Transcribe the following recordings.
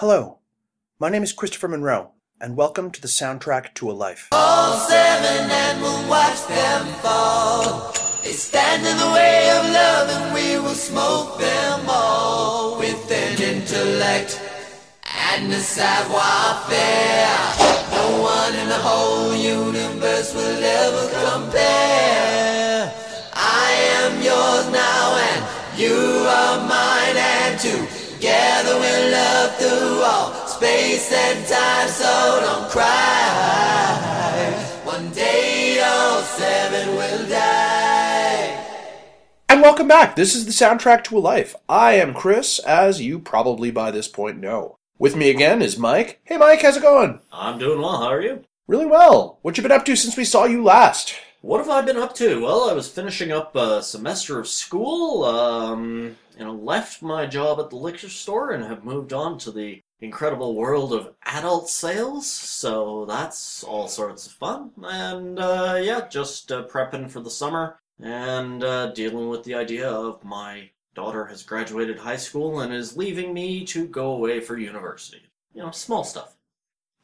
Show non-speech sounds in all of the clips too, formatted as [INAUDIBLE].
Hello, my name is Christopher Monroe, and welcome to the soundtrack to a life. All seven and we'll watch them fall. They stand in the way of love and we will smoke them all with an intellect and a savoir-faire. No one in the whole universe will ever compare. I am yours now and you are mine and together we'll love through all space and time so don't cry. One day all seven will die. And welcome back. This is the soundtrack to a life. I am Chris, as you probably by this point know. With me again is Mike. Hey Mike, how's it going? I'm doing well. How are you? Really well. What you been up to since we saw you last? What have I been up to? Well, I was finishing up a semester of school. Um, you know, left my job at the liquor store and have moved on to the incredible world of adult sales. So that's all sorts of fun. And uh, yeah, just uh, prepping for the summer and uh, dealing with the idea of my daughter has graduated high school and is leaving me to go away for university. You know, small stuff.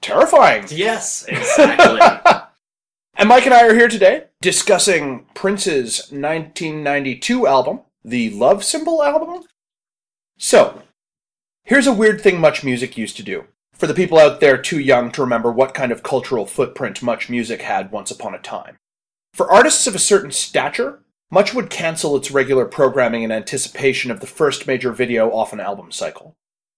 Terrifying. Yes, exactly. [LAUGHS] And Mike and I are here today discussing Prince's 1992 album, the Love Symbol album. So, here's a weird thing Much Music used to do. For the people out there too young to remember what kind of cultural footprint Much Music had once upon a time. For artists of a certain stature, Much would cancel its regular programming in anticipation of the first major video off an album cycle.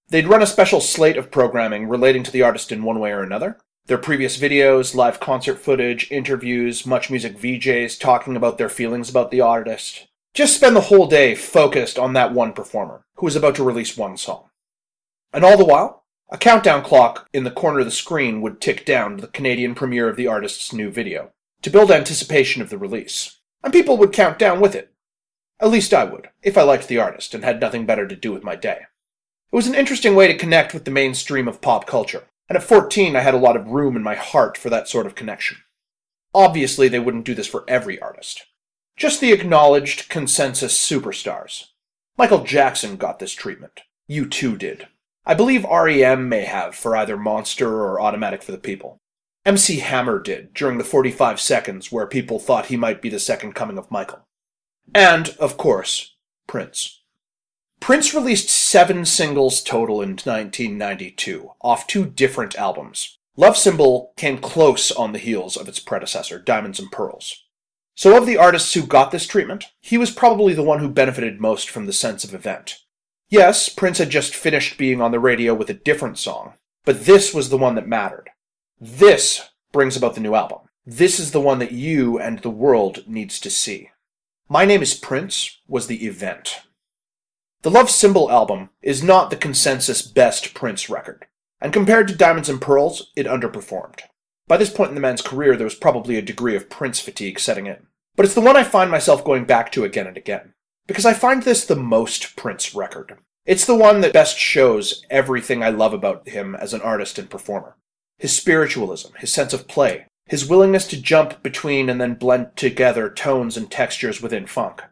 They'd run a special slate of programming relating to the artist in one way or another, their previous videos, live concert footage, interviews, much music VJs talking about their feelings about the artist. Just spend the whole day focused on that one performer, who is about to release one song. And all the while, a countdown clock in the corner of the screen would tick down to the Canadian premiere of the artist's new video, to build anticipation of the release. And people would count down with it. At least I would, if I liked the artist and had nothing better to do with my day. It was an interesting way to connect with the mainstream of pop culture, and at 14, I had a lot of room in my heart for that sort of connection. Obviously, they wouldn't do this for every artist. Just the acknowledged consensus superstars. Michael Jackson got this treatment. U2 did. I believe REM may have for either Monster or Automatic for the People. MC Hammer did during the 45 seconds where people thought he might be the second coming of Michael. And, of course, Prince. Prince released seven singles total in 1992, off two different albums. Love Symbol came close on the heels of its predecessor, Diamonds and Pearls. So, of the artists who got this treatment, he was probably the one who benefited most from the sense of event. Yes, Prince had just finished being on the radio with a different song, but this was the one that mattered. This brings about the new album. This is the one that you and the world needs to see. My Name is Prince was the event. The Love Symbol album is not the consensus best Prince record, and compared to Diamonds and Pearls, it underperformed. By this point in the man's career, there was probably a degree of Prince fatigue setting in. But it's the one I find myself going back to again and again, because I find this the most Prince record. It's the one that best shows everything I love about him as an artist and performer. His spiritualism, his sense of play, his willingness to jump between and then blend together tones and textures within funk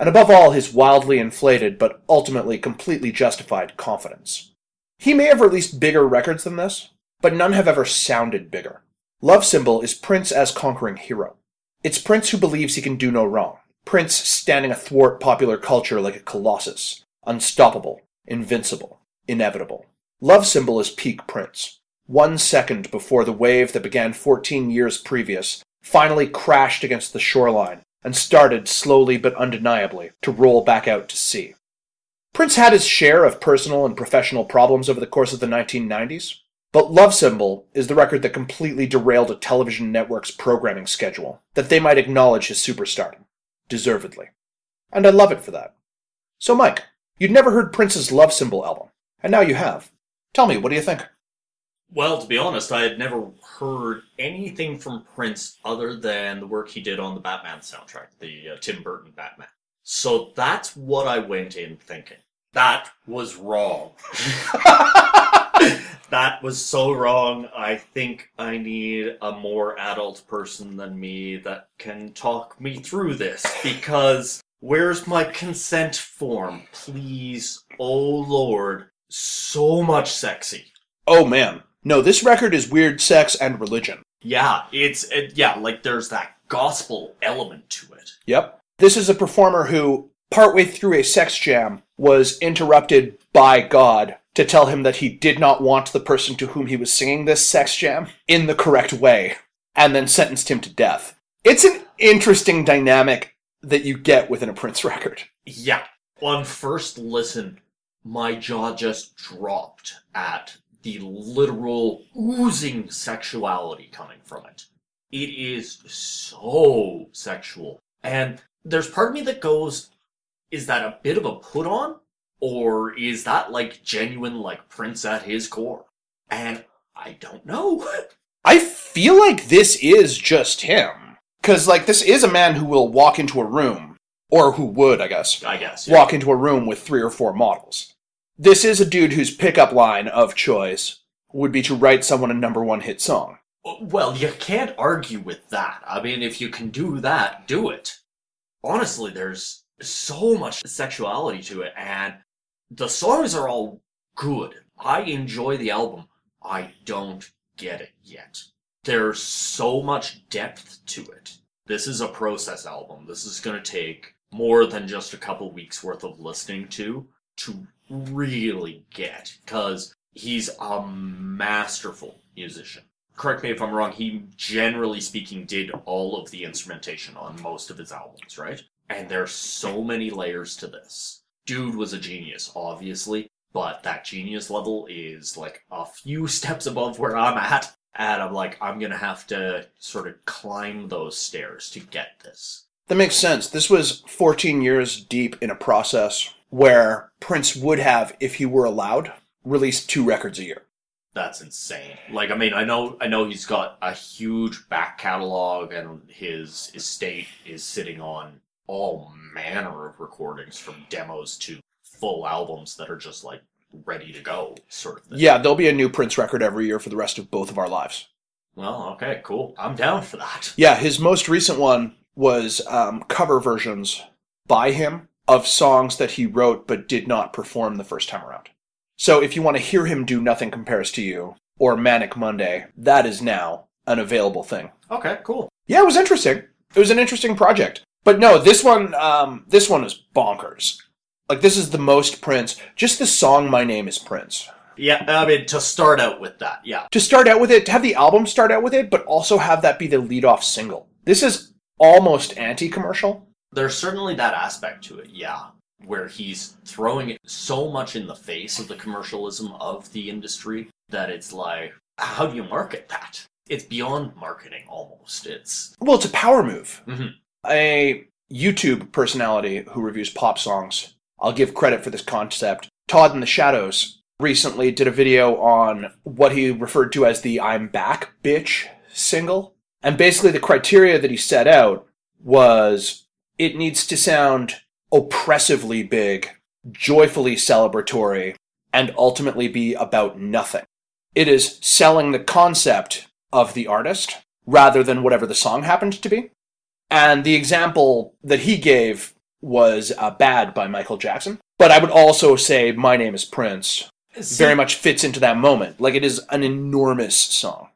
and above all, his wildly inflated but ultimately completely justified confidence. He may have released bigger records than this, but none have ever sounded bigger. Love Symbol is Prince as conquering hero. It's Prince who believes he can do no wrong. Prince standing athwart popular culture like a colossus, unstoppable, invincible, inevitable. Love Symbol is peak Prince. One second before the wave that began 14 years previous finally crashed against the shoreline and started slowly but undeniably to roll back out to sea. Prince had his share of personal and professional problems over the course of the 1990s, but Love Symbol is the record that completely derailed a television network's programming schedule, that they might acknowledge his superstardom, deservedly. And I love it for that. So, Mike, you'd never heard Prince's Love Symbol album, and now you have. Tell me, what do you think? Well, to be honest, I had never heard anything from Prince other than the work he did on the Batman soundtrack, the uh, Tim Burton Batman. So that's what I went in thinking. That was wrong. [LAUGHS] that was so wrong. I think I need a more adult person than me that can talk me through this because where's my consent form? Please, oh Lord, so much sexy. Oh man. No, this record is weird sex and religion. Yeah, it's it, yeah, like there's that gospel element to it. Yep. This is a performer who, partway through a sex jam, was interrupted by God to tell him that he did not want the person to whom he was singing this sex jam in the correct way, and then sentenced him to death. It's an interesting dynamic that you get within a Prince record. Yeah. On first listen, my jaw just dropped at the literal oozing sexuality coming from it. It is so sexual. And there's part of me that goes, is that a bit of a put on? Or is that like genuine, like Prince at his core? And I don't know. I feel like this is just him. Because, like, this is a man who will walk into a room, or who would, I guess, I guess. yeah. walk into a room with three or four models. This is a dude whose pickup line of choice would be to write someone a number one hit song. Well, you can't argue with that. I mean, if you can do that, do it. Honestly, there's so much sexuality to it, and the songs are all good. I enjoy the album. I don't get it yet. There's so much depth to it. This is a process album. This is going to take more than just a couple weeks worth of listening to to really get because he's a masterful musician. Correct me if I'm wrong, he generally speaking did all of the instrumentation on most of his albums, right? And there's so many layers to this. Dude was a genius, obviously, but that genius level is like a few [LAUGHS] steps above where I'm at. And I'm like, I'm gonna have to sort of climb those stairs to get this. That makes sense. This was 14 years deep in a process where Prince would have, if he were allowed, released two records a year. That's insane. Like, I mean, I know, I know he's got a huge back catalog, and his estate is sitting on all manner of recordings, from demos to full albums that are just like ready to go, sort of thing. Yeah, there'll be a new Prince record every year for the rest of both of our lives. Well, okay, cool. I'm down for that. Yeah, his most recent one was um, cover versions by him of songs that he wrote but did not perform the first time around. So if you want to hear him do Nothing Compares to You or Manic Monday, that is now an available thing. Okay, cool. Yeah, it was interesting. It was an interesting project. But no, this one, um, this one is bonkers. Like this is the most Prince. Just the song "My Name Is Prince." Yeah, I mean, to start out with that, yeah. To start out with it, to have the album start out with it, but also have that be the lead-off single. This is almost anti-commercial. There's certainly that aspect to it, yeah, where he's throwing it so much in the face of the commercialism of the industry that it's like, how do you market that? It's beyond marketing almost. It's Well, it's a power move. Mhm. A YouTube personality who reviews pop songs. I'll give credit for this concept. Todd in the Shadows recently did a video on what he referred to as the I'm Back Bitch single. And basically, the criteria that he set out was it needs to sound oppressively big, joyfully celebratory, and ultimately be about nothing. It is selling the concept of the artist rather than whatever the song happened to be. And the example that he gave was uh, Bad by Michael Jackson. But I would also say My Name is Prince very much fits into that moment. Like it is an enormous song.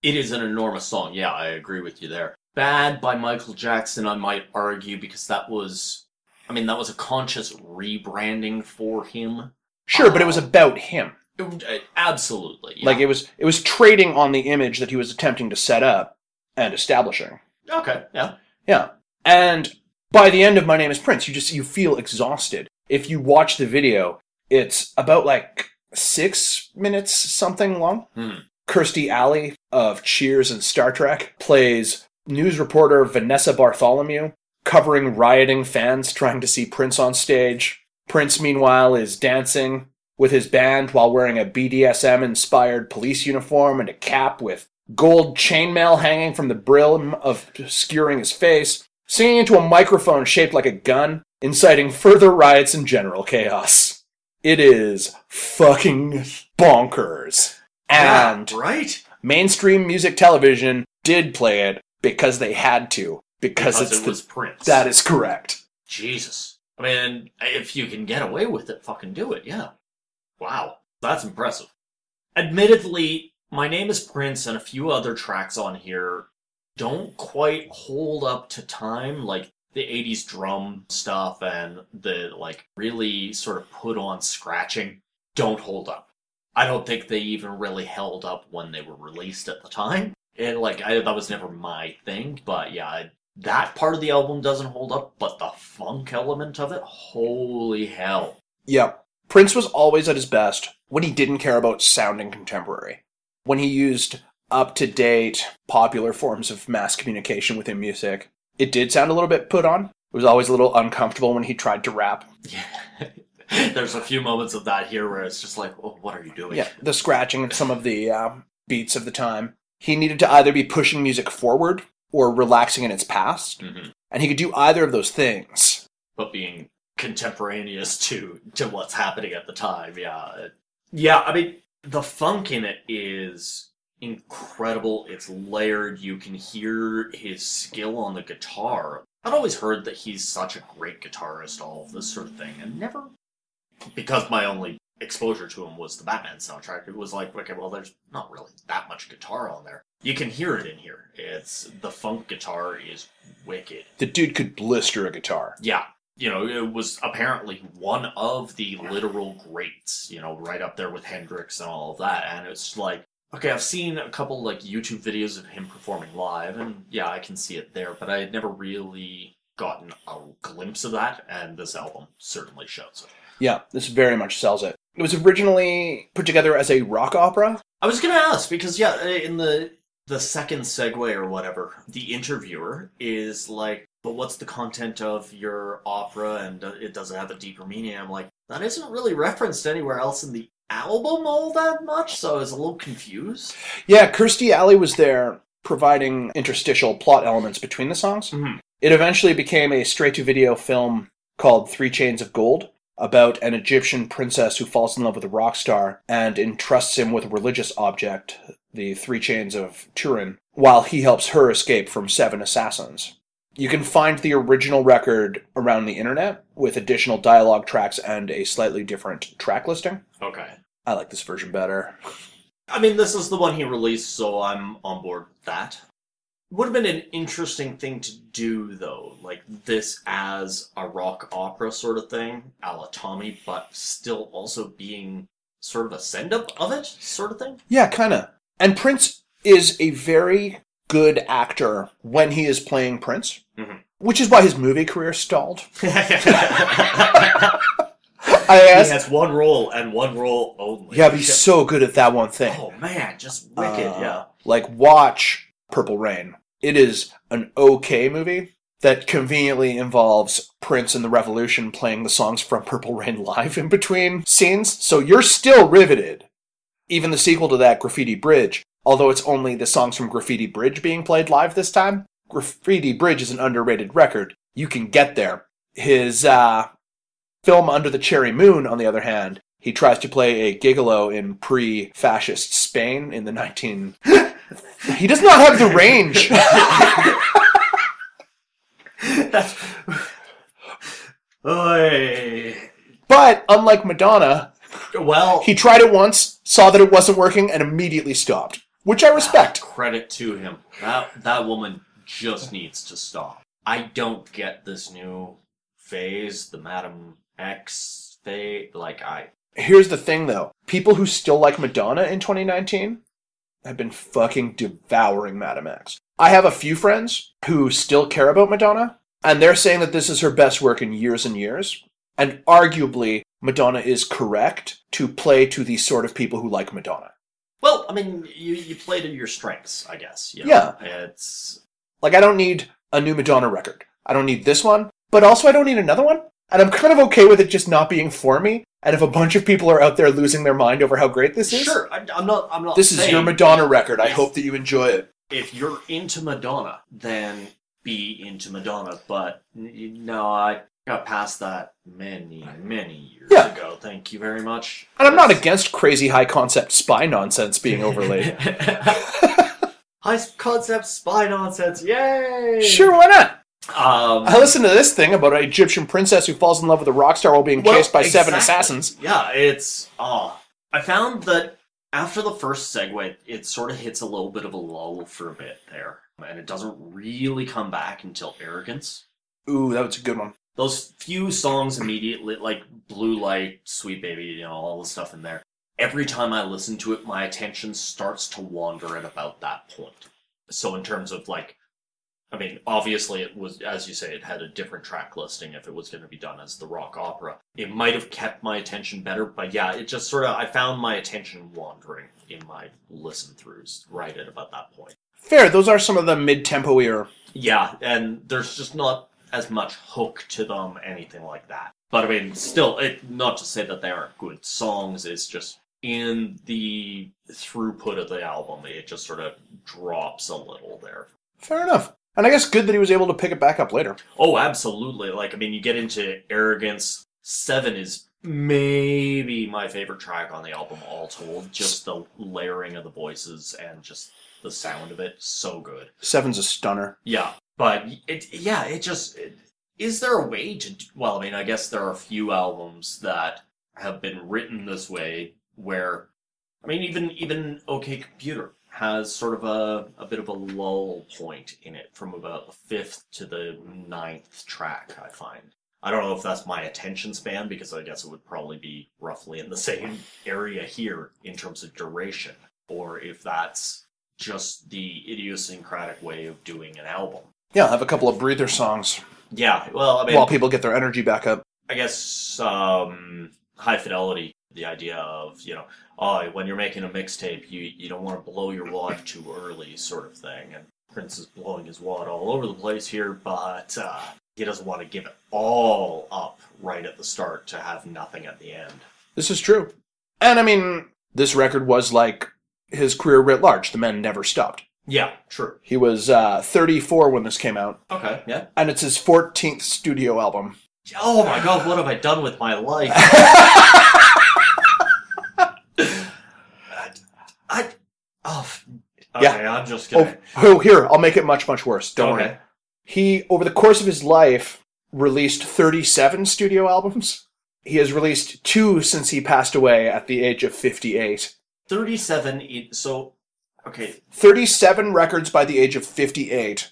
It is an enormous song. Yeah, I agree with you there. Bad by Michael Jackson, I might argue, because that was, I mean, that was a conscious rebranding for him. Sure, but it was about him. It- uh, absolutely. yeah. Like it was it was trading on the image that he was attempting to set up and establishing. okay, yeah. Yeah. And by the end of My Name is Prince, you just you feel exhausted. If you watch the video, it's about like six minutes something long. Hmm. Kirstie Alley of Cheers and Star Trek plays news reporter Vanessa Bartholomew, covering rioting fans trying to see Prince on stage. Prince, meanwhile, is dancing with his band while wearing a BDSM inspired police uniform and a cap with gold chainmail hanging from the brim of obscuring his face, singing into a microphone shaped like a gun, inciting further riots and general chaos. It is fucking bonkers. And Yeah, right? mainstream music television did play it because they had to. Because, Because it's it the, was Prince. that is correct. Jesus. I mean, if you can get away with it, fucking do it, yeah. Wow, that's impressive. Admittedly, My Name is Prince and a few other tracks on here don't quite hold up to time. Like the 80s drum stuff and the like really sort of put on scratching don't hold up. I don't think they even really held up when they were released at the time. And like I, that was never my thing, but yeah, I- that part of the album doesn't hold up, but the funk element of it, holy hell. Yeah, Prince was always at his best when he didn't care about sounding contemporary. When he used up to date, popular forms of mass communication within music, it did sound a little bit put on. It was always a little uncomfortable when he tried to rap. Yeah. [LAUGHS] There's a few moments of that here where it's just like, oh, what are you doing? Yeah, the scratching and some of the um, beats of the time. He needed to either be pushing music forward or relaxing in its past, Mhm. and he could do either of those things. But being contemporaneous to to what's happening at the time, yeah. Yeah, I mean, the funk in it is incredible. It's layered. You can hear his skill on the guitar. I'd always heard that he's such a great guitarist, all of this sort of thing, and never because my only exposure to him was the Batman soundtrack. It was like, okay, well, there's not really that much guitar on there. You can hear it in here. It's the funk guitar is wicked. The dude could blister a guitar. Yeah, you know, it was apparently one of the literal greats. You know, right up there with Hendrix and all of that. And it's like, okay, I've seen a couple like YouTube videos of him performing live, and yeah, I can see it there. But I had never really gotten a glimpse of that, and this album certainly shows it. Yeah, this very much sells it. It was originally put together as a rock opera. I was gonna ask because yeah, in the the second segue or whatever, the interviewer is like, "But what's the content of your opera?" And it doesn't have a deeper meaning. I'm like, that isn't really referenced anywhere else in the album all that much, so I was a little confused. Yeah, Kirstie Alley was there providing interstitial plot elements between the songs. Mhm. It eventually became a straight to video film called Three Chains of Gold about an Egyptian princess who falls in love with a rock star and entrusts him with a religious object, the Three Chains of Turin, while he helps her escape from seven assassins. You can find the original record around the internet with additional dialogue tracks and a slightly different track listing. Okay. I like this version better. I mean, this is the one he released, so I'm on board with that. Would have been an interesting thing to do, though, like this as a rock opera sort of thing, a la Tommy, but still also being sort of a send up of it, sort of thing. Yeah, kind of. And Prince is a very good actor when he is playing Prince, Mhm. which is why his movie career stalled. [LAUGHS] he I asked, has one role and one role only. yeah, but he's so good at that one thing. Oh man, just wicked, Uh, yeah. Like, watch Purple Rain. It is an okay movie that conveniently involves Prince and the Revolution playing the songs from Purple Rain [LAUGHS] live in between scenes, so you're still riveted. Even the sequel to that, Graffiti Bridge, although it's only the songs from Graffiti Bridge being played live this time, Graffiti Bridge is an underrated record. You can get there. His uh, film Under the Cherry Moon, on the other hand, he tries to play a gigolo in pre-fascist Spain in the 19. [GASPS] [LAUGHS] he does not have the range. [LAUGHS] That's. Oy. But unlike Madonna, Well, he tried it once, saw that it wasn't working, and immediately stopped, which I respect. Ah, credit to him. That that woman just needs to stop. I don't get this new phase, the Madame X phase. Like I, Here's the thing, though: people who still like Madonna in 2019 have been fucking devouring Madame X. I have a few friends who still care about Madonna, and they're saying that this is her best work in years and years. And arguably, Madonna is correct to play to the sort of people who like Madonna. well, I mean, you you play to your strengths, I guess. you know? Yeah. it's Like, I don't need a new Madonna record. I don't need this one, but also I don't need another one. And I'm kind of okay with it just not being for me. And if a bunch of people are out there losing their mind over how great this is, sure. I, I'm not. I'm not. this is your Madonna record. I hope that you enjoy it. If you're into Madonna, then be into Madonna. But no, I got past that many, many years Yeah. ago. Thank you very much. And I'm not against crazy high concept spy nonsense being overlaid. [LAUGHS] High concept spy nonsense, yay! sure, why not? Um, I listened to this thing about an Egyptian princess who falls in love with a rock star while being Well, chased by seven assassins. Yeah, it's oh, I found that after the first segue, it sort of hits a little bit of a lull for a bit there, and it doesn't really come back until Arrogance. Ooh, that was a good one. Those few songs immediately, like Blue Light, Sweet Baby, you know, all the stuff in there. Every time I listen to it, my attention starts to wander at about that point. So in terms of like I mean, obviously, it was, as you say, it had a different track listing if it was going to be done as the rock opera. It might have kept my attention better, but yeah, it just sort of, I found my attention wandering in my listen throughs right at about that point. Fair. Those are some of the mid-tempo era. Yeah, and there's just not as much hook to them, anything like that. But I mean, still, it, not to say that they aren't good songs, it's just in the throughput of the album, it just sort of drops a little there. Fair enough. And I guess good that he was able to pick it back up later. Oh, absolutely. Like, I mean, you get into Arrogance. Seven is maybe my favorite track on the album, all told. Just the layering of the voices and just the sound of it. So good. Seven's a stunner. Yeah. But, it, yeah, it just. It, is there a way to. Well, I mean, I guess there are a few albums that have been written this way where. I mean, even even OK Computer has sort of a, a bit of a lull point in it from about the fifth to the ninth track, I find. I don't know if that's my attention span because I guess it would probably be roughly in the [LAUGHS] same area here in terms of duration, or if that's just the idiosyncratic way of doing an album. Yeah, have a couple of breather songs Yeah, well, I mean, while people get their energy back up. I guess um, high fidelity. The idea of you know, oh, when you're making a mixtape, you you don't want to blow your wad too early, sort of thing. And Prince is blowing his wad all over the place here, but uh, he doesn't want to give it all up right at the start to have nothing at the end. This is true. And I mean, this record was like his career writ large. The man never stopped. Yeah, true. He was uh, 34 when this came out, Okay, yeah. and it's his 14th studio album. Oh my god, what have I done with my life? [LAUGHS] I, I oh, okay, Yeah. I'm just Oh, gonna. oh, here, I'll make it much, much worse. Don't worry. He, over the course of his life, released 37 studio albums. He has released two since he passed away at the age of 58. 37 so okay 37 records by the age of 58.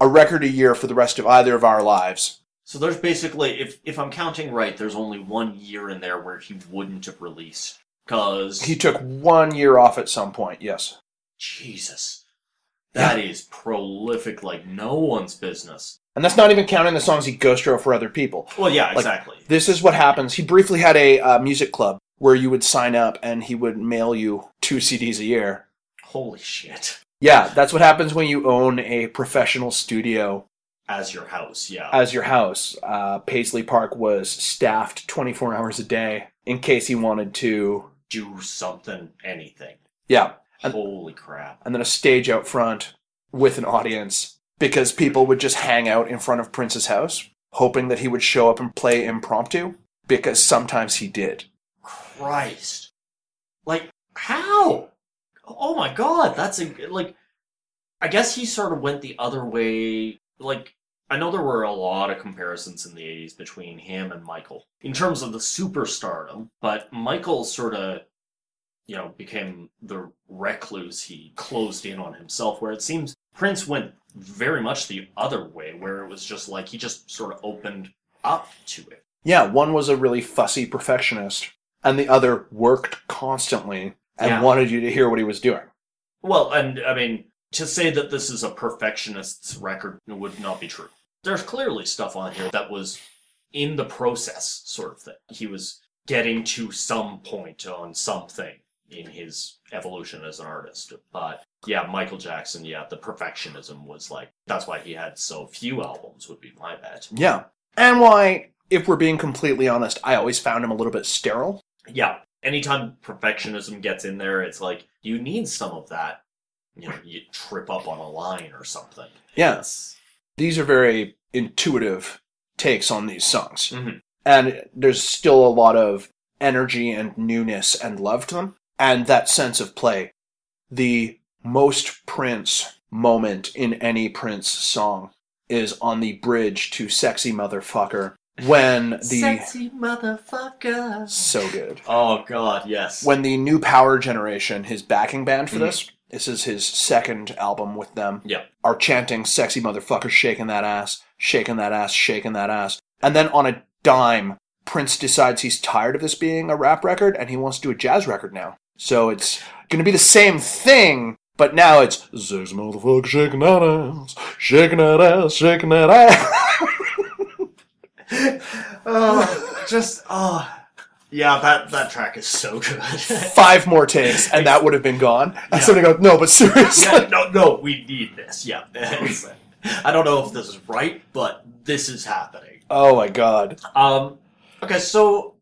A record a year for the rest of either of our lives. so there's basically if if i'm counting right there's only one year in there where he wouldn't have released because He took one year off at some point, yes. jesus that is prolific like no one's business And that's not even counting the songs he ghost wrote for other people. well yeah Like- exactly This is what happens. He briefly had a uh, music club where you would sign up and he would mail you two CDs a year. holy shit Yeah, that's what happens when you own a professional studio as your house yeah as your house. Uh, Paisley Park was staffed 24 hours a day in case he wanted to. Do something anything Yeah, And- holy crap and then a stage out front with an audience because people would just hang out in front of Prince's house, hoping that he would show up and play impromptu. Because sometimes he did. Christ. Like, how? Oh my god, that's a, like, I guess he sort of went the other way. Like, I know there were a lot of comparisons in the 80s between him and Michael in terms of the superstardom, but Michael sort of, you know, became the recluse. He closed in on himself, where it seems Prince went very much the other way, where it was just like he just sort of opened up to it. Yeah, one was a really fussy perfectionist, and the other worked constantly and Yeah. wanted you to hear what he was doing. Well, and I mean, to say that this is a perfectionist's record would not be true. There's clearly stuff on here that was in the process, sort of thing. He was getting to some point on something in his evolution as an artist. But yeah, Michael Jackson, yeah, the perfectionism was like, that's why he had so few albums, would be my bet. Yeah. And why, if we're being completely honest, I always found him a little bit sterile. Yeah, anytime perfectionism gets in there, it's like, you need some of that. You know, you trip up on a line or something. Yeah. These are very intuitive takes on these songs. Mhm. And there's still a lot of energy and newness and love to them. And that sense of play. The most Prince moment in any Prince song is on the bridge to Sexy Motherfucker when [LAUGHS] the. Sexy motherfucker. So good. Oh god, yes. When the New Power Generation, his backing band for Mhm. this, this is his second album with them, yeah. are chanting Sexy Motherfucker, shaking that ass, shaking that ass, shaking that ass. And then on a dime, Prince decides he's tired of this being a rap record and he wants to do a jazz record now. So it's going to be the same thing, but now it's Sexy Motherfucker, shaking that ass, shaking that ass, shaking that ass. [LAUGHS] Oh, just oh, yeah. That that track is so good. [LAUGHS] Five more takes and that would have been gone. And somebody goes, no, but seriously. yeah, no, no, we need this. Yeah, [LAUGHS] I don't know if this is right, but this is happening. Oh my god. Um, okay, so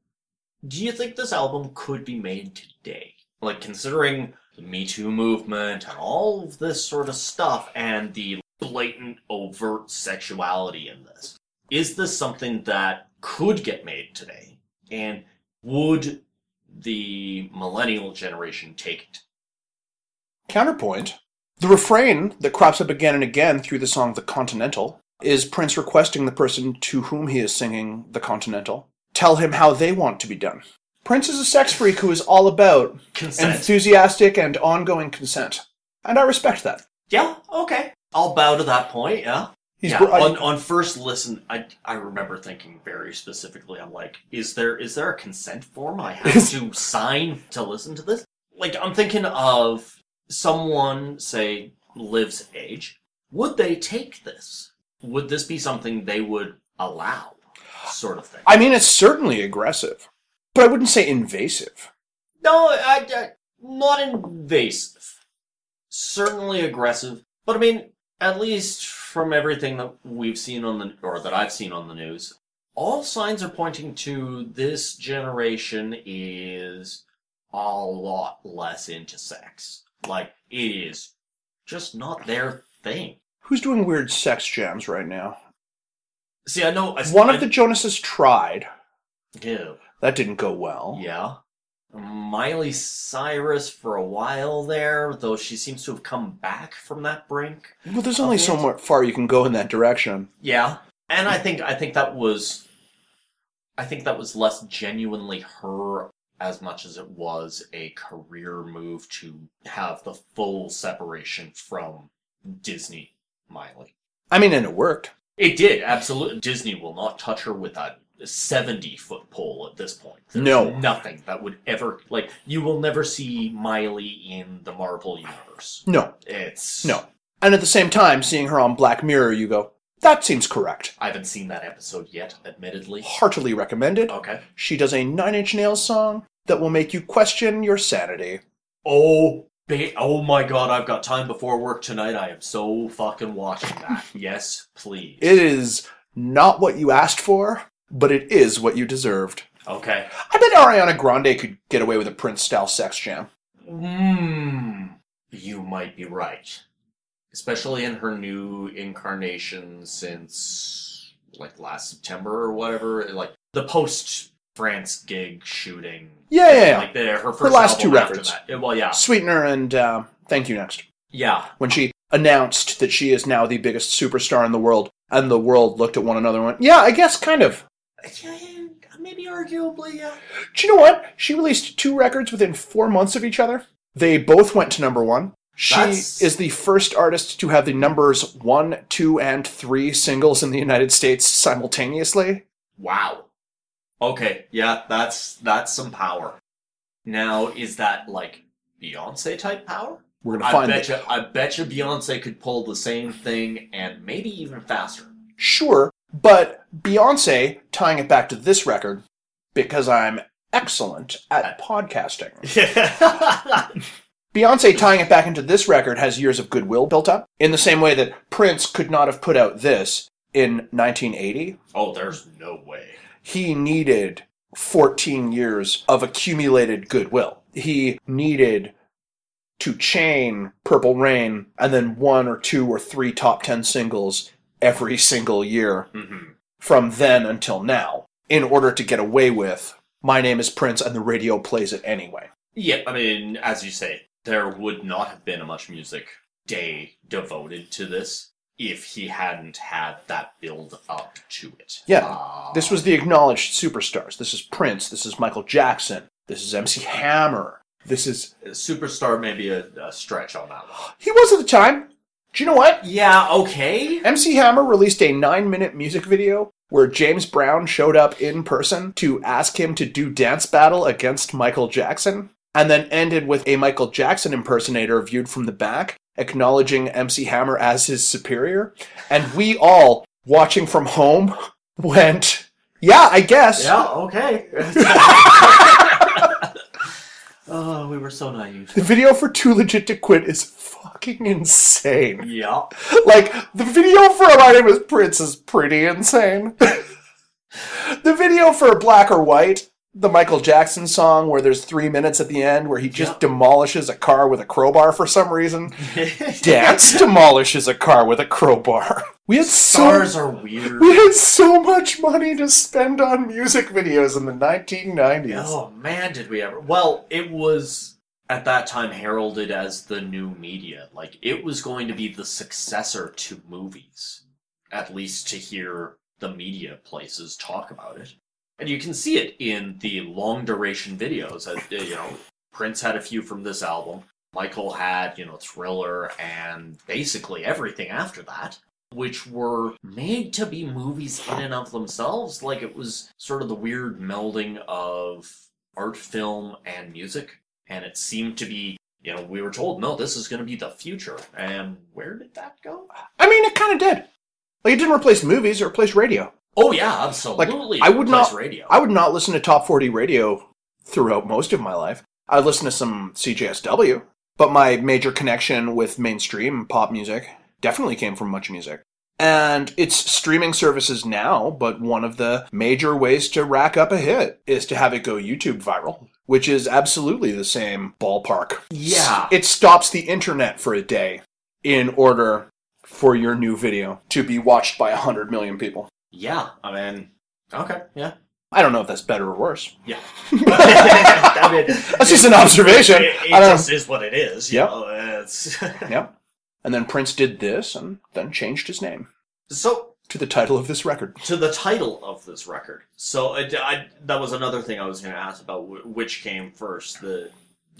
do you think this album could be made today? Like, considering the Me Too movement and all of this sort of stuff and the blatant, overt sexuality in this, is this something that could get made today? And would the millennial generation take it? Counterpoint the refrain that crops up again and again through the song The Continental is Prince requesting the person to whom he is singing The Continental tell him how they want to be done. Prince is a sex freak who is all about Consent. enthusiastic and ongoing consent. And I respect that. yeah, okay. I'll bow to that point, yeah. He's yeah, br- I- on, on first listen, I, I remember thinking very specifically, I'm like, is there is there a consent form I have to sign to listen to this? Like, I'm thinking of someone, say, Liv's age. Would they take this? Would this be something they would allow? Sort of thing. I mean, it's certainly aggressive, but I wouldn't say invasive. No, I, I, not invasive. Certainly aggressive. But I mean, at least from everything that we've seen on the, or that I've seen on the news, all signs are pointing to this generation is a lot less into sex. Like, it is just not their thing. Who's doing weird sex jams right now? See, I know. I, One I, of the Jonases tried. Yeah. That didn't go well. Yeah. Miley Cyrus for a while there, though she seems to have come back from that brink. Well, there's only so mu- far you can go in that direction. Yeah. And I think I think that was I think that was less genuinely her as much as it was a career move to have the full separation from Disney Miley. I mean, and it worked. It did, absolutely. Disney will not touch her with a 70 foot pole at this point. There's No. Nothing that would ever, like, you will never see Miley in the Marvel Universe. No, It's. no. And at the same time, seeing her on Black Mirror, you go, that seems correct. I haven't seen that episode yet, admittedly. Heartily recommended. Okay. She does a Nine Inch Nails song that will make you question your sanity. Oh, ba- oh my god, I've got time before work tonight. I am so fucking watching that. [LAUGHS] yes, please. It is not what you asked for, but it is what you deserved. okay. I bet Ariana Grande could get away with a Prince style sex jam. Mmm. You might be right. Especially in her new incarnation since, like, last September or whatever. Like, the post France gig shooting. Yeah, yeah, yeah. Like, the, her first her last two after records. that. Well, yeah. Sweetener and uh, Thank You Next. Yeah. When she announced that she is now the biggest superstar in the world, and the world looked at one another and went, Yeah, I guess kind of. Yeah, Maybe arguably, yeah. Do you know what? She released two records within four months of each other. They both went to number one. She That's- is the first artist to have the numbers one, two, and three singles in the United States simultaneously. Wow. Okay, yeah, that's that's some power. Now, is that like Beyonce type power? We're gonna I find bet it. you, I bet you Beyonce could pull the same thing and maybe even faster. Sure, but Beyonce tying it back to this record because I'm excellent at podcasting. [LAUGHS] Beyonce tying it back into this record has years of goodwill built up, in the same way that Prince could not have put out this in 1980. oh, there's no way. He needed 14 years of accumulated goodwill. He needed to chain Purple Rain and then one or two or three top 10 singles every single year hmm from then until now in order to get away with My Name is Prince and the radio plays it anyway. Yeah, I mean, as you say, there would not have been a much music day devoted to this. if he hadn't had that build up to it. Yeah. Uh, This was the acknowledged superstars. This is Prince. This is Michael Jackson. This is MC Hammer. This is. superstar, maybe a, a stretch on that one. He was at the time. Do you know what? Yeah, okay. MC Hammer released a nine minute music video where James Brown showed up in person to ask him to do dance battle against Michael Jackson, and then ended with a Michael Jackson impersonator viewed from the back, acknowledging MC Hammer as his superior. And we all, watching from home, [LAUGHS] went, Yeah, I guess. Yeah, okay. [LAUGHS] [LAUGHS] oh, we were so naive. The video for Too Legit to Quit is fucking insane. Yeah. Like, the video for My Name is Prince is pretty insane. [LAUGHS] the video for Black or White, the Michael Jackson song where there's three minutes at the end where he just Yeah. demolishes a car with a crowbar for some reason. [LAUGHS] Dance demolishes a car with a crowbar. We had so Stars are weird. we had so much money to spend on music videos in the 1990s. Oh man, did we ever? Well, it was at that time heralded as the new media. Like it was going to be the successor to movies, at least to hear the media places talk about it. And you can see it in the long duration videos. You know, Prince had a few from this album. Michael had, you know, Thriller and basically everything after that, which were made to be movies in and of themselves. Like it was sort of the weird melding of art film and music. And it seemed to be, you know, we were told, no, this is going to be the future. And where did that go? I mean, it kind of did. Like, it didn't replace movies, it replaced radio. Oh, oh, yeah, absolutely. Like, I would not- radio. I would not listen to top 40 radio throughout most of my life. I'd listen to some CJSW, but my major connection with mainstream pop music definitely came from Much Music. And it's streaming services now, but one of the major ways to rack up a hit is to have it go YouTube viral, which is absolutely the same ballpark. Yeah. It stops the internet for a day in order for your new video to be watched by 100 million people. Yeah, I mean, okay, yeah. I don't know if that's better or worse. Yeah. [LAUGHS] I mean, [LAUGHS] That's just an observation. It, it just is what it is. you Yep. know, It's [LAUGHS] Yeah. And then Prince did this and then changed his name so to the title of this record. to the title of this record. So I, I- that was another thing I was going to ask about which came first, the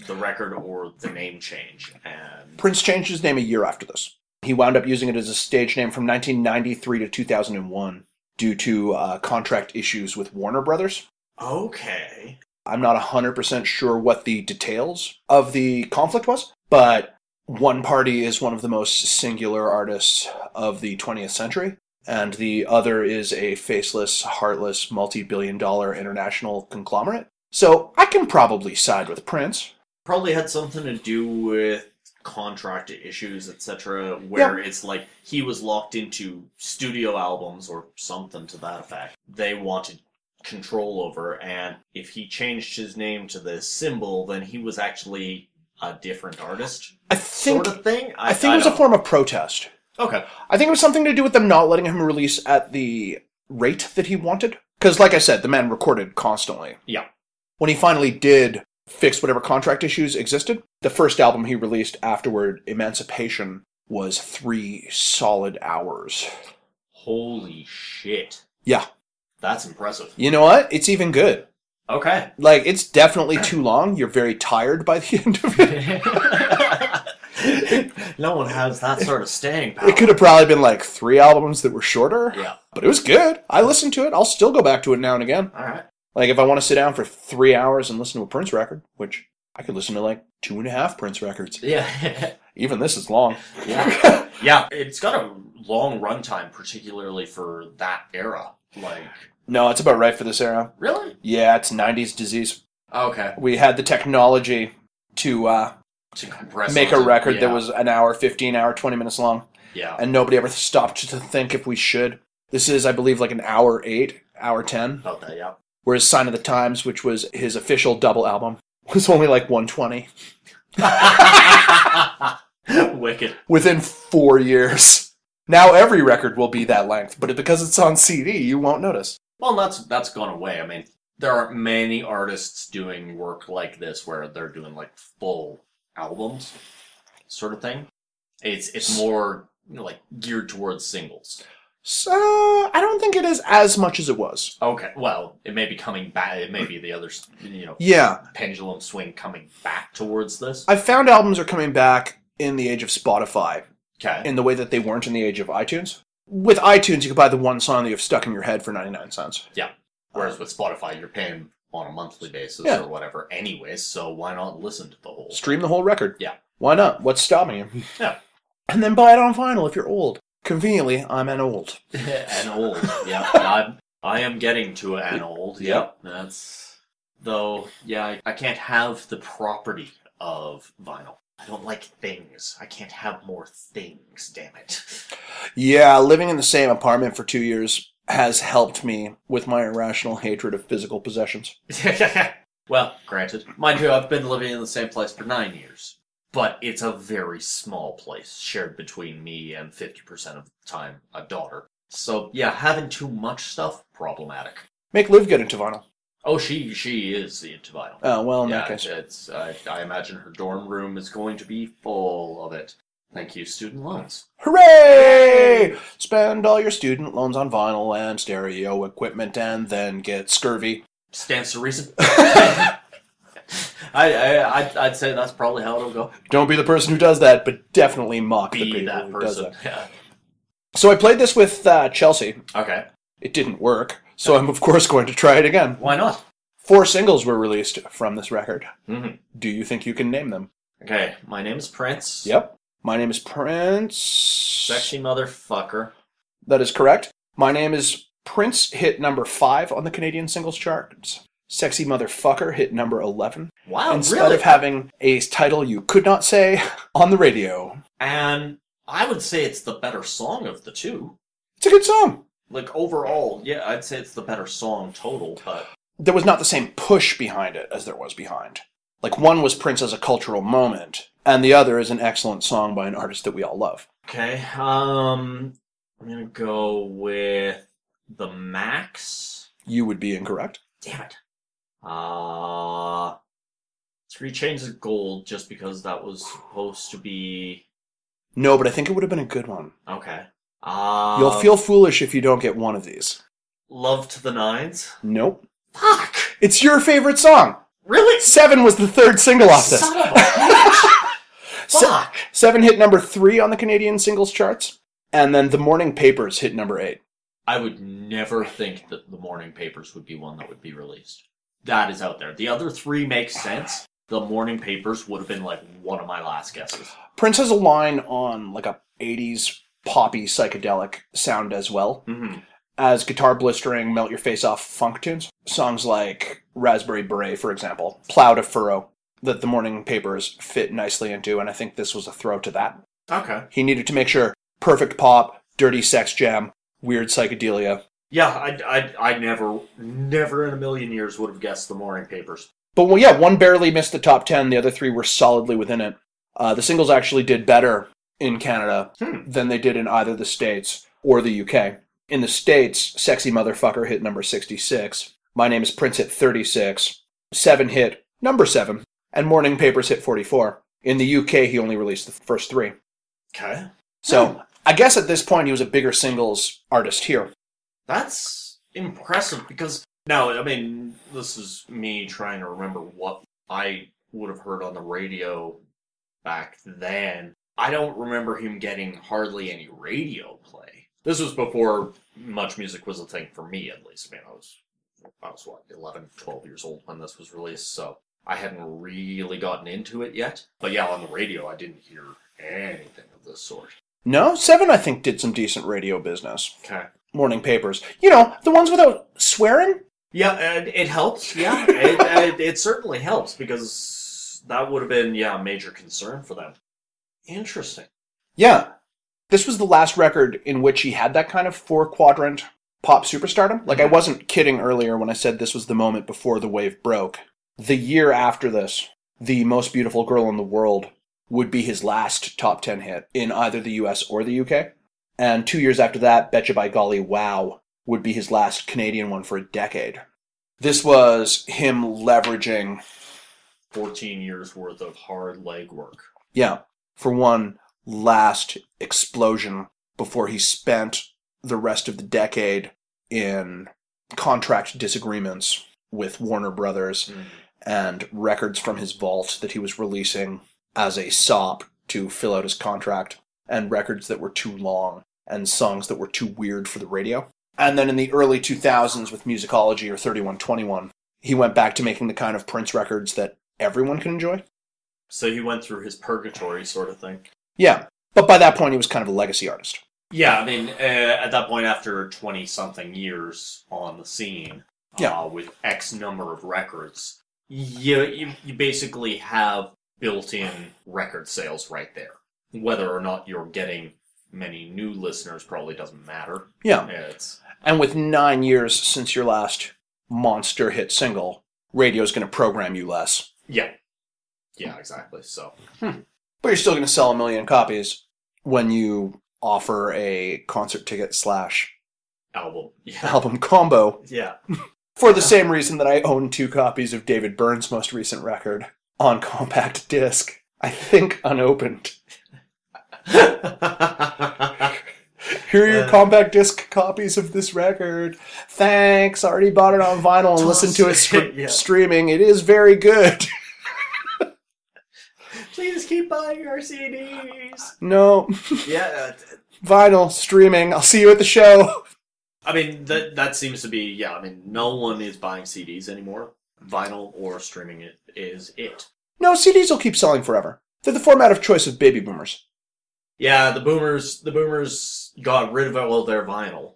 the record or the name change. And Prince changed his name a year after this. He wound up using it as a stage name from 1993 to 2001 due to uh, contract issues with Warner Brothers. okay, I'm not 100% sure what the details of the conflict was, but one party is one of the most singular artists of the 20th century, and the other is a faceless, heartless, multi billion dollar international conglomerate. So I can probably side with Prince. probably had something to do with contract issues, etc. Where it's like he was locked into studio albums or something to that effect. They wanted control over, and if he changed his name to the symbol, then he was actually a different artist, I think sort of thing. I think it was a form of protest. Okay. I think it was something to do with them not letting him release at the rate that he wanted. Because, like I said, the man recorded constantly. Yeah. When he finally did fix whatever contract issues existed, the first album he released afterward, Emancipation, was three solid hours. Holy shit. Yeah. That's impressive. You know what? It's even good. Okay. Like, it's definitely too long. You're very tired by the [LAUGHS] end of it. [LAUGHS] no one has that sort of staying power. It could have probably been like three albums that were shorter, Yeah. but it was good. I listened to it. I'll still go back to it now and again. All right. Like if I want to sit down for three hours and listen to a Prince record, which I could listen to like two and a half Prince records. Yeah. [LAUGHS] Even this is long. Yeah. [LAUGHS] yeah. It's got a long runtime, particularly for that era. Like, No, it's about right for this era. really? Yeah, it's '90s disease. Okay. We had the technology to uh, To compress make a record yeah. that was an hour, 15 hour, 20 minutes long, Yeah. and nobody ever stopped to think if we should. This is, I believe, like an hour eight, hour ten. About that, yeah. Whereas Sign of the Times, which was his official double album, was only like 120 [LAUGHS] Wicked. within four years. Now every record will be that length, but because it's on CD, you won't notice. Well, that's that's gone away. I mean, there aren't many artists doing work like this where they're doing like full albums, sort of thing. It's it's more you know, like geared towards singles. So, I don't think it is as much as it was. Okay, well, it may be coming back. It may be the other, you know, Yeah, pendulum swing coming back towards this. I found albums are coming back in the age of Spotify Okay. in the way that they weren't in the age of iTunes. With iTunes, you could buy the one song that you have stuck in your head for 99 cents. Yeah. Whereas uh, with Spotify, you're paying on a monthly basis Yeah. or whatever, anyways. So why not listen to the whole? Stream the whole record. Yeah. Why not? What's stopping you? Yeah. And then buy it on vinyl if you're old. Conveniently, I'm an old. [LAUGHS] an old. Yeah, I'm, I am getting to an old. Yep, that's though. Yeah, I, I can't have the property of vinyl. I don't like things. I can't have more things. Damn it. Yeah, living in the same apartment for two years has helped me with my irrational hatred of physical possessions. [LAUGHS] well, granted, mind you, I've been living in the same place for nine years, but it's a very small place shared between me and fifty percent of the time a daughter. So yeah, having too much stuff problematic. Make Liv get into vinyl. Oh, she she is the into vinyl. Oh, well, in yeah, that case. it's. I, I imagine her dorm room is going to be full of it. Thank you, student loans. Hooray! Spend all your student loans on vinyl and stereo equipment and then get scurvy. Stands to reason. [LAUGHS] I, I I'd, I'd say that's probably how it'll go. Don't be the person who does that, but definitely mock the Be people that who does person. that. Yeah. So I played this with uh, Chelsea. Okay. It didn't work, so I'm of course going to try it again. Why not? Four singles were released from this record. hmm Do you think you can name them? Okay. My name is Prince. Yep. My name is Prince. Sexy motherfucker. That is correct. My name is Prince hit number five on the Canadian singles charts. Sexy Motherfucker hit number 11. Wow. in spite really? of having a title you could not say [LAUGHS] on the radio. and I would say it's the better song of the two. It's a good song. Like overall, yeah, I'd say it's the better song total, but There was not the same push behind it as there was behind. Like one was Prince as a cultural moment, and the other is an excellent song by an artist that we all love. Okay. Um, I'm gonna go with the Max. You would be incorrect. Damn it. Uh, Three Chains of Gold, just because that was supposed to be No, but I think it would have been a good one. okay. Uh, You'll feel foolish if you don't get one of these. Love to the Nines. Nope. Fuck. It's your favorite song. Really? Seven was the third single off this. Son of a bitch. [LAUGHS] Se- Fuck. Seven hit number three on the Canadian singles charts, and then The Morning Papers hit number eight. I would never think that the morning papers would be one that would be released. That is out there. The other three make sense. The morning papers would have been like one of my last guesses. Prince has a line on like a 80s poppy psychedelic sound as well Mm-hmm. as guitar blistering melt your face off funk tunes. Songs like Raspberry Beret, for example, plowed a furrow that the morning papers fit nicely into, and I think this was a throw to that. Okay. He needed to make sure perfect pop, dirty sex jam, weird psychedelia. Yeah, I, I, I never, never in a million years would have guessed the morning papers. But well, yeah, one barely missed the top 10, the other three were solidly within it. Uh, the singles actually did better in Canada Hmm. than they did in either the States or the UK. In the States, Sexy Motherfucker hit number 66. My Name is Prince hit 36. Seven hit number 7. And Morning Papers hit 44. In the UK, he only released the first three. Okay. So I guess at this point, he was a bigger singles artist here. That's impressive because now, I mean, this is me trying to remember what I would have heard on the radio back then. I don't remember him getting hardly any radio play. This was before MuchMusic was a thing for me, at least. I mean, I was, I was what, 11, 12 years old when this was released, so I hadn't really gotten into it yet. But yeah, on the radio, I didn't hear anything of this sort. No, Seven, I think, did some decent radio business. Okay. Morning Papers. You know, the ones without swearing? Yeah, it helps. Yeah, [LAUGHS] it, it, it certainly helps because that would have been yeah a major concern for them. Interesting. Yeah. This was the last record in which he had that kind of four quadrant pop superstardom. Like, I Mhm. wasn't kidding earlier when I said this was the moment before the wave broke. The year after this, The Most Beautiful Girl in the World would be his last top 10 hit in either the US or the UK. And two years after that, Betcha by Golly Wow would be his last Canadian one for a decade. This was him leveraging Fourteen years worth of hard legwork. Yeah. For one, last explosion before he spent the rest of the decade in contract disagreements with Warner Brothers Mm. and records from his vault that he was releasing as a sop to fill out his contract, and records that were too long and songs that were too weird for the radio. And then in the early 2000s with Musicology or 3121, he went back to making the kind of Prince records that everyone can enjoy. So he went through his purgatory sort of thing. Yeah, but by that point he was kind of a legacy artist. Yeah, I mean, uh, at that point, after 20 something years on the scene, Yeah. uh, with X number of records, you, you, you basically have built in record sales right there. Whether or not you're getting many new listeners probably doesn't matter. Yeah, It's and with nine years since your last monster hit single, radio's going to program you less. yeah, yeah, exactly. So hmm. But you're still going to sell a million copies when you offer a concert ticket slash album, yeah, album combo yeah. [LAUGHS] for the same reason that I own two copies of David Byrne's most recent record on compact disc. I think unopened. [LAUGHS] Here are your Uh, compact disc copies of this record. Thanks. I Already bought it on vinyl and listened to it sc- [LAUGHS] Yeah. streaming. It is very good. [LAUGHS] Please keep buying our CDs. no, Yeah, uh, vinyl streaming. I'll see you at the show. I mean that that seems to be yeah. I mean, no one is buying CDs anymore. Vinyl or streaming it is it. No, CDs will keep selling forever. They're the format of choice of baby boomers. Yeah, the boomers the boomers got rid of all their vinyl,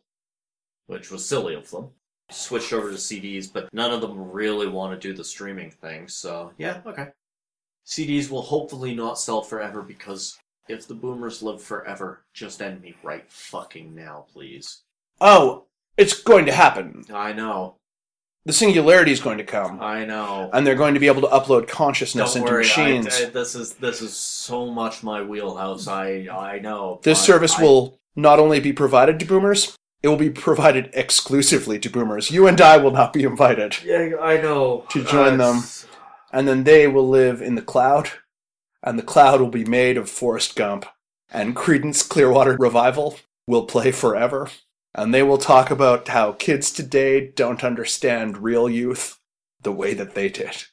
which was silly of them. Switched over to CDs, but none of them really want to do the streaming thing. So yeah, okay. CDs will hopefully not sell forever because if the boomers live forever, just end me right fucking now, please. Oh, it's going to happen. I know, The singularity is going to come. I know. And they're going to be able to upload consciousness Don't into worry, machines. I, I, this is this is so much my wheelhouse. I I know. this service I- will not only be provided to boomers, it will be provided exclusively to boomers. You and I will not be invited. Yeah, I know. To join them. And then they will live in the cloud, and the cloud will be made of Forrest Gump. And Creedence Clearwater Revival will play forever. And they will talk about how kids today don't understand real youth the way that they did.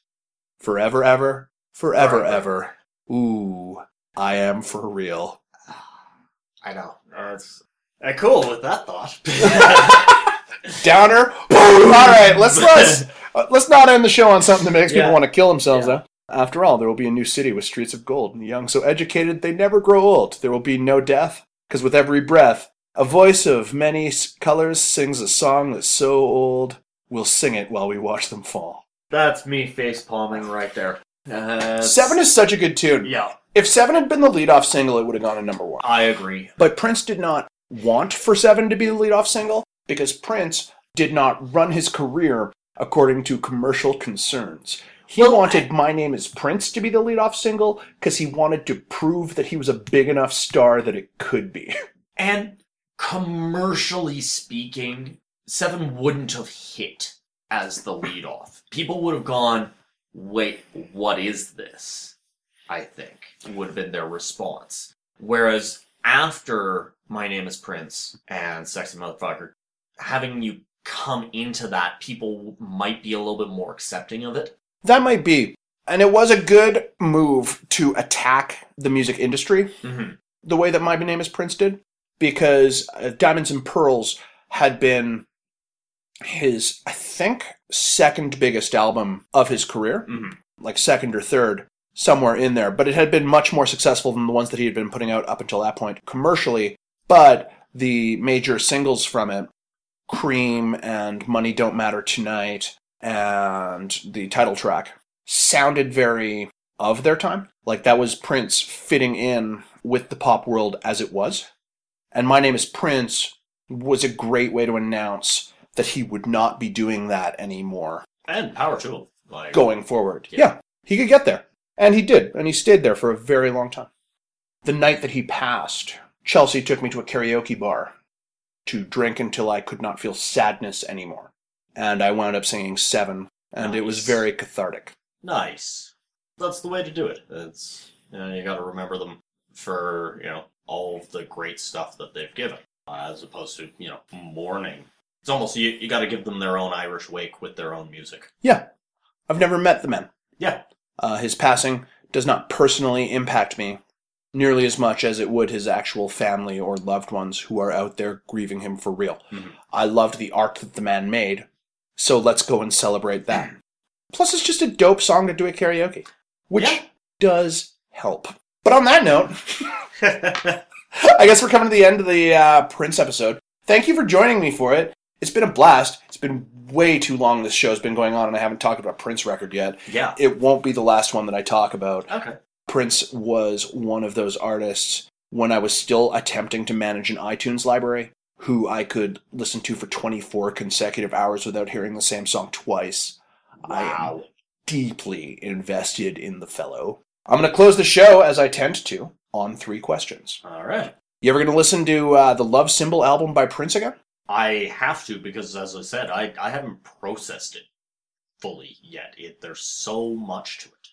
Forever, ever, forever, ever. Ooh, I am for real. [SIGHS] I know. That's uh, cool with that thought. [LAUGHS] Downer. All right, let's let's uh, let's not end the show on something that makes people want to kill themselves. Yeah. Though. After all, there will be a new city with streets of gold, and the young so educated they never grow old. There will be no death, because with every breath, a voice of many colors sings a song that's so old we'll sing it while we watch them fall. That's me face palming right there. Uh, Seven is such a good tune. Yeah, If Seven had been the lead-off single, it would have gone to number one. I agree. But Prince did not want for Seven to be the lead-off single because Prince did not run his career according to commercial concerns. He Well, wanted My Name is Prince to be the lead-off single because he wanted to prove that he was a big enough star that it could be. [LAUGHS] And commercially speaking, Seven wouldn't have hit as the lead off. People would have gone, wait, what is this? I think would have been their response. Whereas after My Name is Prince and Sexy Motherfucker, having you come into that, people might be a little bit more accepting of it. That might be. And it was a good move to attack the music industry Mm-hmm. the way that My Name is Prince did, because uh, Diamonds and Pearls had been his, I think, second biggest album of his career, Mhm. like second or third, somewhere in there. But it had been much more successful than the ones that he had been putting out up until that point commercially. But the major singles from it, Cream and Money Don't Matter Tonight, and the title track, sounded very of their time. Like that was Prince fitting in with the pop world as it was. And My Name is Prince was a great way to announce that he would not be doing that anymore And power to him. Like, going forward. Yeah. Yeah. he could get there. And he did. And he stayed there for a very long time. The night that he passed, Chelsea took me to a karaoke bar to drink until I could not feel sadness anymore. And I wound up singing Seven, and it was very cathartic. Nice. That's the way to do it. It's you, know, you got to remember them for you know all of the great stuff that they've given, uh, as opposed to you know mourning. It's almost you, you got to give them their own Irish wake with their own music. Yeah. I've never met the man. Yeah, Uh, his passing does not personally impact me nearly as much as it would his actual family or loved ones who are out there grieving him for real. Mhm. I loved the art that the man made, so let's go and celebrate that. Plus, it's just a dope song to do at karaoke, which Yeah. does help. But on that note, [LAUGHS] I guess we're coming to the end of the uh, Prince episode. Thank you for joining me for it. It's been a blast. It's been way too long this show's been going on, and I haven't talked about Prince record yet. yeah. It won't be the last one that I talk about. Okay. Prince was one of those artists when I was still attempting to manage an iTunes library who I could listen to for 24 consecutive hours without hearing the same song twice. I am Wow. deeply invested in the fellow. I'm going to close the show, as I tend to, on three questions. All right. You ever going to listen to uh, the Love Symbol album by Prince again? I have to because, as I said, I, I haven't processed it fully yet. It, there's so much to it.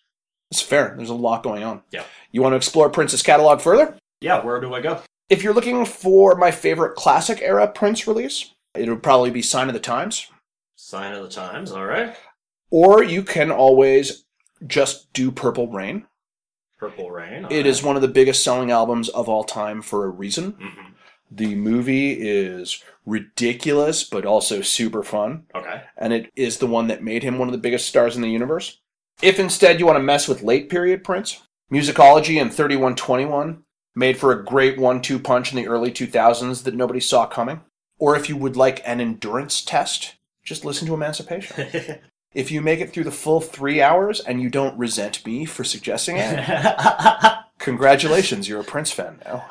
It's fair. There's a lot going on. Yeah. You want to explore Prince's catalog further? Yeah, where do I go? If you're looking for my favorite classic era Prince release, it would probably be Sign of the Times. Sign of the Times. All right. Or you can always just do Purple Rain. Purple Rain. It is one of the biggest selling albums of all time for a reason. hmm The movie is ridiculous, but also super fun. Okay. and it is the one that made him one of the biggest stars in the universe. If instead you want to mess with late period Prince, Musicology and 3121 made for a great one two punch in the early 2000s that nobody saw coming. Or if you would like an endurance test, just listen to Emancipation. [LAUGHS] if you make it through the full three hours and you don't resent me for suggesting it, [LAUGHS] congratulations, you're a Prince fan now.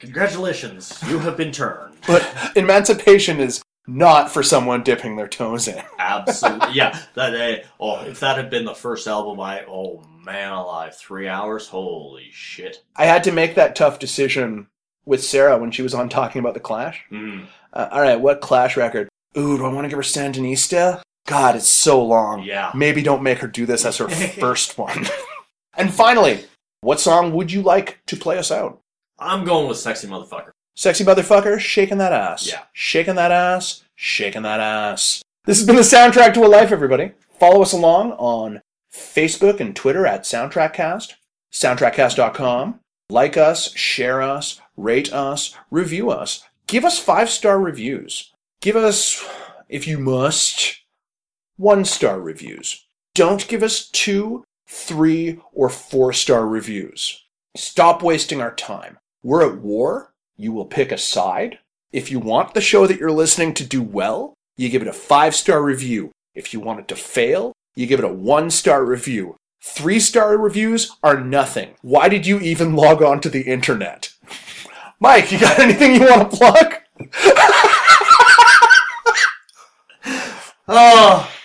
Congratulations, you have been turned. But Emancipation is not for someone dipping their toes in. Absolutely, [LAUGHS] yeah. That uh, oh, if that had been the first album, I oh man alive, three hours, holy shit. I had to make that tough decision with Sarah when she was on talking about the Clash. Mm. Uh, all right, what Clash record? Ooh, do I want to give her Sandinista? God, it's so long. Yeah. Maybe don't make her do this as her [LAUGHS] first one. and finally, what song would you like to play us out? I'm going with sexy motherfucker. Sexy motherfucker, shaking that ass. Yeah. Shaking that ass, shaking that ass. This has been the soundtrack to a life, everybody. Follow us along on Facebook and Twitter at SoundtrackCast, soundtrackcast.com. Like us, share us, rate us, review us. Give us five star reviews. Give us, if you must, one star reviews. Don't give us two, three, or four star reviews. Stop wasting our time. We're at war. You will pick a side. If you want the show that you're listening to do well, you give it a five star review. If you want it to fail, you give it a one star review. Three star reviews are nothing. Why did you even log on to the internet? [LAUGHS] Mike, you got [LAUGHS] anything you want to plug? Oh, [LAUGHS]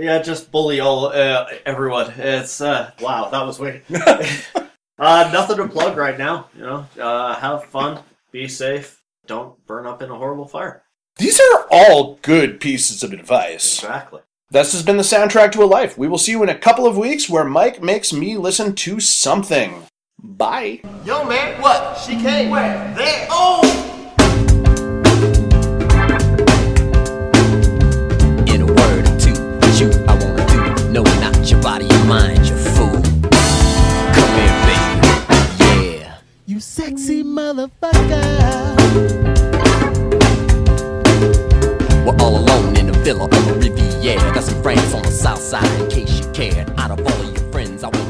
yeah, just bully all uh, everyone. It's uh, wow, that was weird. [LAUGHS] [LAUGHS] uh, nothing to plug right now. You know, uh, have fun, be safe, don't burn up in a horrible fire. These are all good pieces of advice. Exactly. This has been the soundtrack to a life. We will see you in a couple of weeks where Mike makes me listen to something. Bye. Yo, man, what? She came. Where? There. Oh! You I wanna do. No, not your body, your mind, you fool. Come here, baby. Yeah. You sexy motherfucker. We're all alone in a villa on the Riviera. Got some friends on the south side in case you care. Out of all your friends, I want